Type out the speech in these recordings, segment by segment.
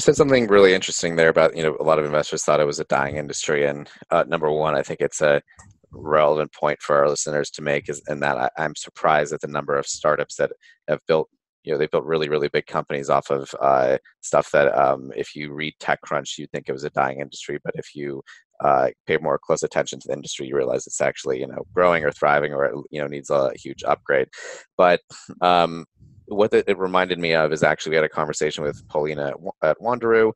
you said something really interesting there about you know a lot of investors thought it was a dying industry, and uh, number one, I think it's a relevant point for our listeners to make is in that I, I'm surprised at the number of startups that have built you know they built really really big companies off of uh, stuff that um, if you read TechCrunch you'd think it was a dying industry, but if you uh, pay more close attention to the industry, you realize it's actually you know growing or thriving or you know needs a huge upgrade. But um, what it reminded me of is actually we had a conversation with Polina at, Wanderu,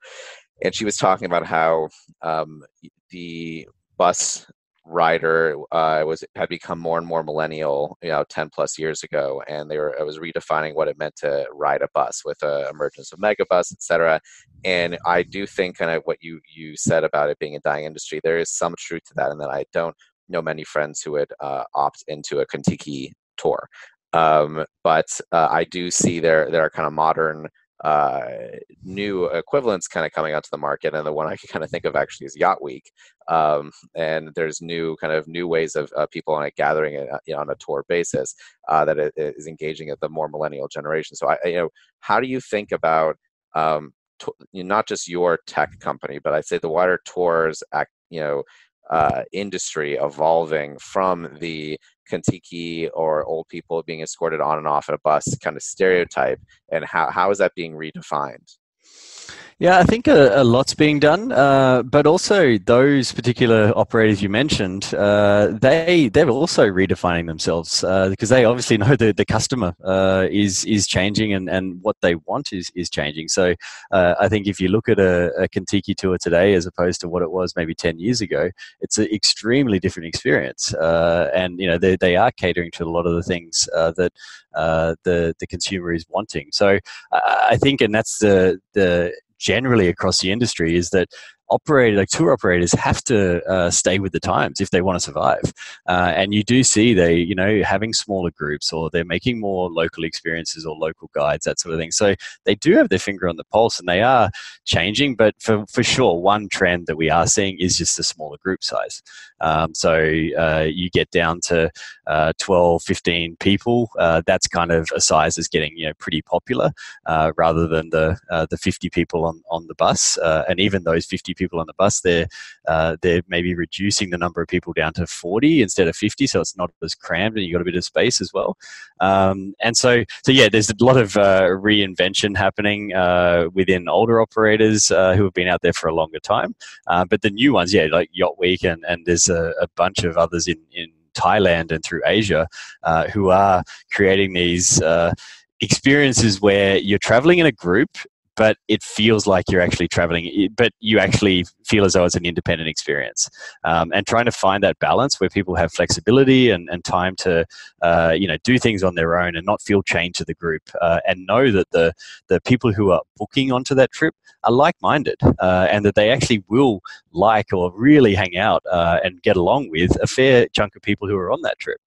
and she was talking about how um, the bus rider uh, was had become more and more millennial, you know, 10 plus years ago, and they were it was redefining what it meant to ride a bus with the emergence of megabus, et cetera. And I do think kind of what you you said about it being a dying industry, there is some truth to that, and that I don't know many friends who would uh, opt into a Contiki tour. Um, but uh, I do see there there are kind of modern uh, new equivalents kind of coming out to the market, and the one I can kind of think of actually is Yacht Week. Um, and there's new kind of new ways of uh, people on a gathering it, uh, you know, on a tour basis uh, that is engaging at the more millennial generation. So I, you know, how do you think about um, to, not just your tech company, but I'd say the wider tours, act, you know, uh, industry evolving from the Contiki or old people being escorted on and off a bus kind of stereotype, and how, how is that being redefined? Yeah, I think a, a lot's being done, uh, but also those particular operators you mentioned, uh, they they're also redefining themselves uh, because they obviously know the the customer uh, is is changing and, and what they want is is changing. So uh, I think if you look at a, a Contiki tour today as opposed to what it was maybe ten years ago, it's an extremely different experience, and you know they they are catering to a lot of the things that the the consumer is wanting. So I think, and that's the the generally across the industry is that operators, like tour operators, have to uh, stay with the times if they want to survive. Uh, and you do see they, you know, having smaller groups or they're making more local experiences or local guides, that sort of thing. So they do have their finger on the pulse and they are changing. But for, for sure, one trend that we are seeing is just the smaller group size. Um, so uh, you get down to uh, 12, 15 people. Uh, that's kind of a size that's getting, you know, pretty popular uh, rather than the, the 50 people on, on the bus. and even those 50 people on the bus, they're uh, they're maybe reducing the number of people down to 40 instead of 50, so it's not as crammed, and you've got a bit of space as well. Um, and so, so yeah, there's a lot of uh, reinvention happening uh, within older operators uh, who have been out there for a longer time. Uh, but the new ones, yeah, like Yacht Week, and, and there's a, a bunch of others in in Thailand and through Asia who are creating these experiences where you're traveling in a group but it feels like you're actually traveling, but you actually feel as though it's an independent experience. Um, and trying to find that balance where people have flexibility and, and time to, uh, you know, do things on their own and not feel chained to the group uh, and know that the, the people who are booking onto that trip are like-minded uh, and that they actually will like or really hang out uh, and get along with a fair chunk of people who are on that trip.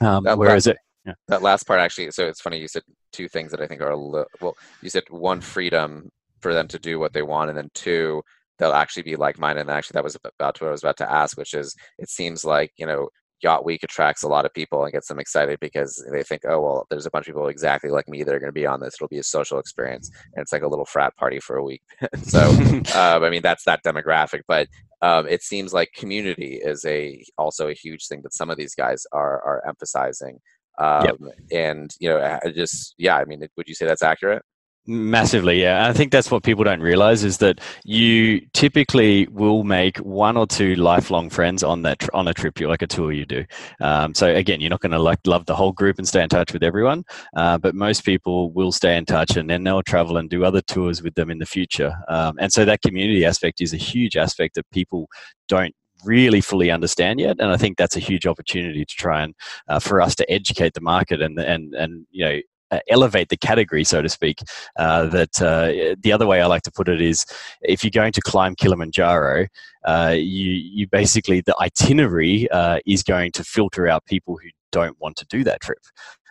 Um, whereas it, yeah. That last part actually, so it's funny you said two things that I think are a little, well, you said one freedom for them to do what they want, and then two, they'll actually be like-minded. And actually, that was about what I was about to ask, which is, it seems like you know, Yacht Week attracts a lot of people and gets them excited because they think, oh well, there's a bunch of people exactly like me that are going to be on this. It'll be a social experience, and it's like a little frat party for a week. so, um, I mean, that's that demographic. But um, it seems like community is a also a huge thing that some of these guys are are emphasizing. Um, yep. And you know, just yeah, I mean, would you say that's accurate? Massively, yeah. I think that's what people don't realize is that you typically will make one or two lifelong friends on that on a trip, you like a tour you do. Um, so again, you're not going to like love the whole group and stay in touch with everyone, uh, but most people will stay in touch and then they'll travel and do other tours with them in the future. Um, and so that community aspect is a huge aspect that people don't really fully understand yet. And I think that's a huge opportunity to try and uh, for us to educate the market and and and you know uh, elevate the category, so to speak. Uh, that uh, the other way I like to put it is, if you're going to climb Kilimanjaro, uh, you you basically the itinerary uh, is going to filter out people who don't want to do that trip.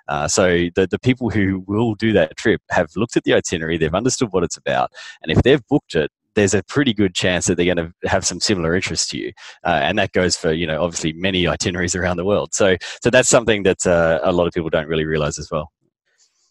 Uh, so the, the people who will do that trip have looked at the itinerary, they've understood what it's about, and if they've booked it, there's a pretty good chance that they're going to have some similar interests to you, uh, and that goes for you know obviously many itineraries around the world. So so that's something that uh, a lot of people don't really realize as well.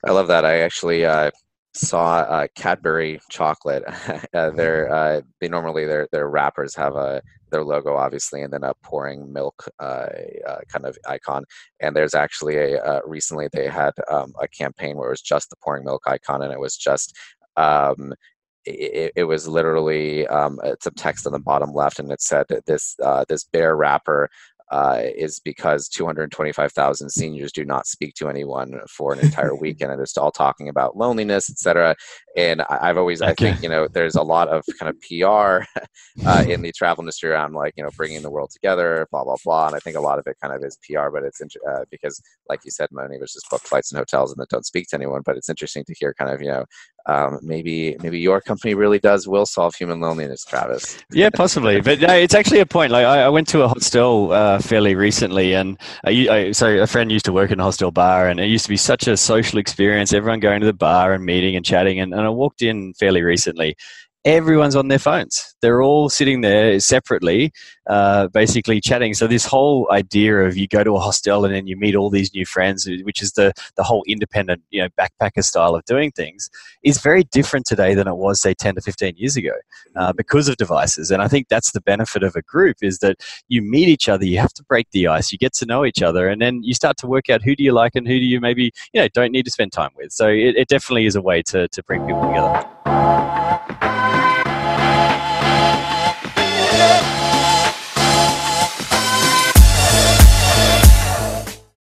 I love that. I actually uh, saw uh, Cadbury chocolate. uh, they're uh, they normally their their wrappers have a their logo obviously, and then a pouring milk uh, uh, kind of icon. And there's actually a uh, recently they had um, a campaign where it was just the pouring milk icon, and it was just um, it, it, was literally um, some text on the bottom left, and it said this uh, this bare wrapper uh, is because 225,000 seniors do not speak to anyone for an entire weekend, and it's all talking about loneliness, etc. And I, have always, okay. I think, you know, there's a lot of kind of PR uh, in the travel industry around like, you know, bringing the world together, blah blah blah. And I think a lot of it kind of is PR, but it's uh, because, like you said, of us just booked flights and hotels and that don't speak to anyone. But it's interesting to hear kind of, you know, um, maybe maybe your company really does will solve human loneliness, Travis. yeah, possibly. But no, it's actually a point. Like I, I went to a hostel uh, fairly recently, and I, I, so a friend used to work in a hostel bar, and it used to be such a social experience. Everyone going to the bar and meeting and chatting, and, and I walked in fairly recently, everyone's on their phones. They're all sitting there separately, uh, basically chatting. So this whole idea of you go to a hostel and then you meet all these new friends, which is the the whole independent, you know, backpacker style of doing things, is very different today than it was say ten to fifteen years ago, uh, because of devices. And I think that's the benefit of a group is that you meet each other, you have to break the ice, you get to know each other, and then you start to work out who do you like and who do you maybe you know don't need to spend time with. So it, it definitely is a way to to bring people together.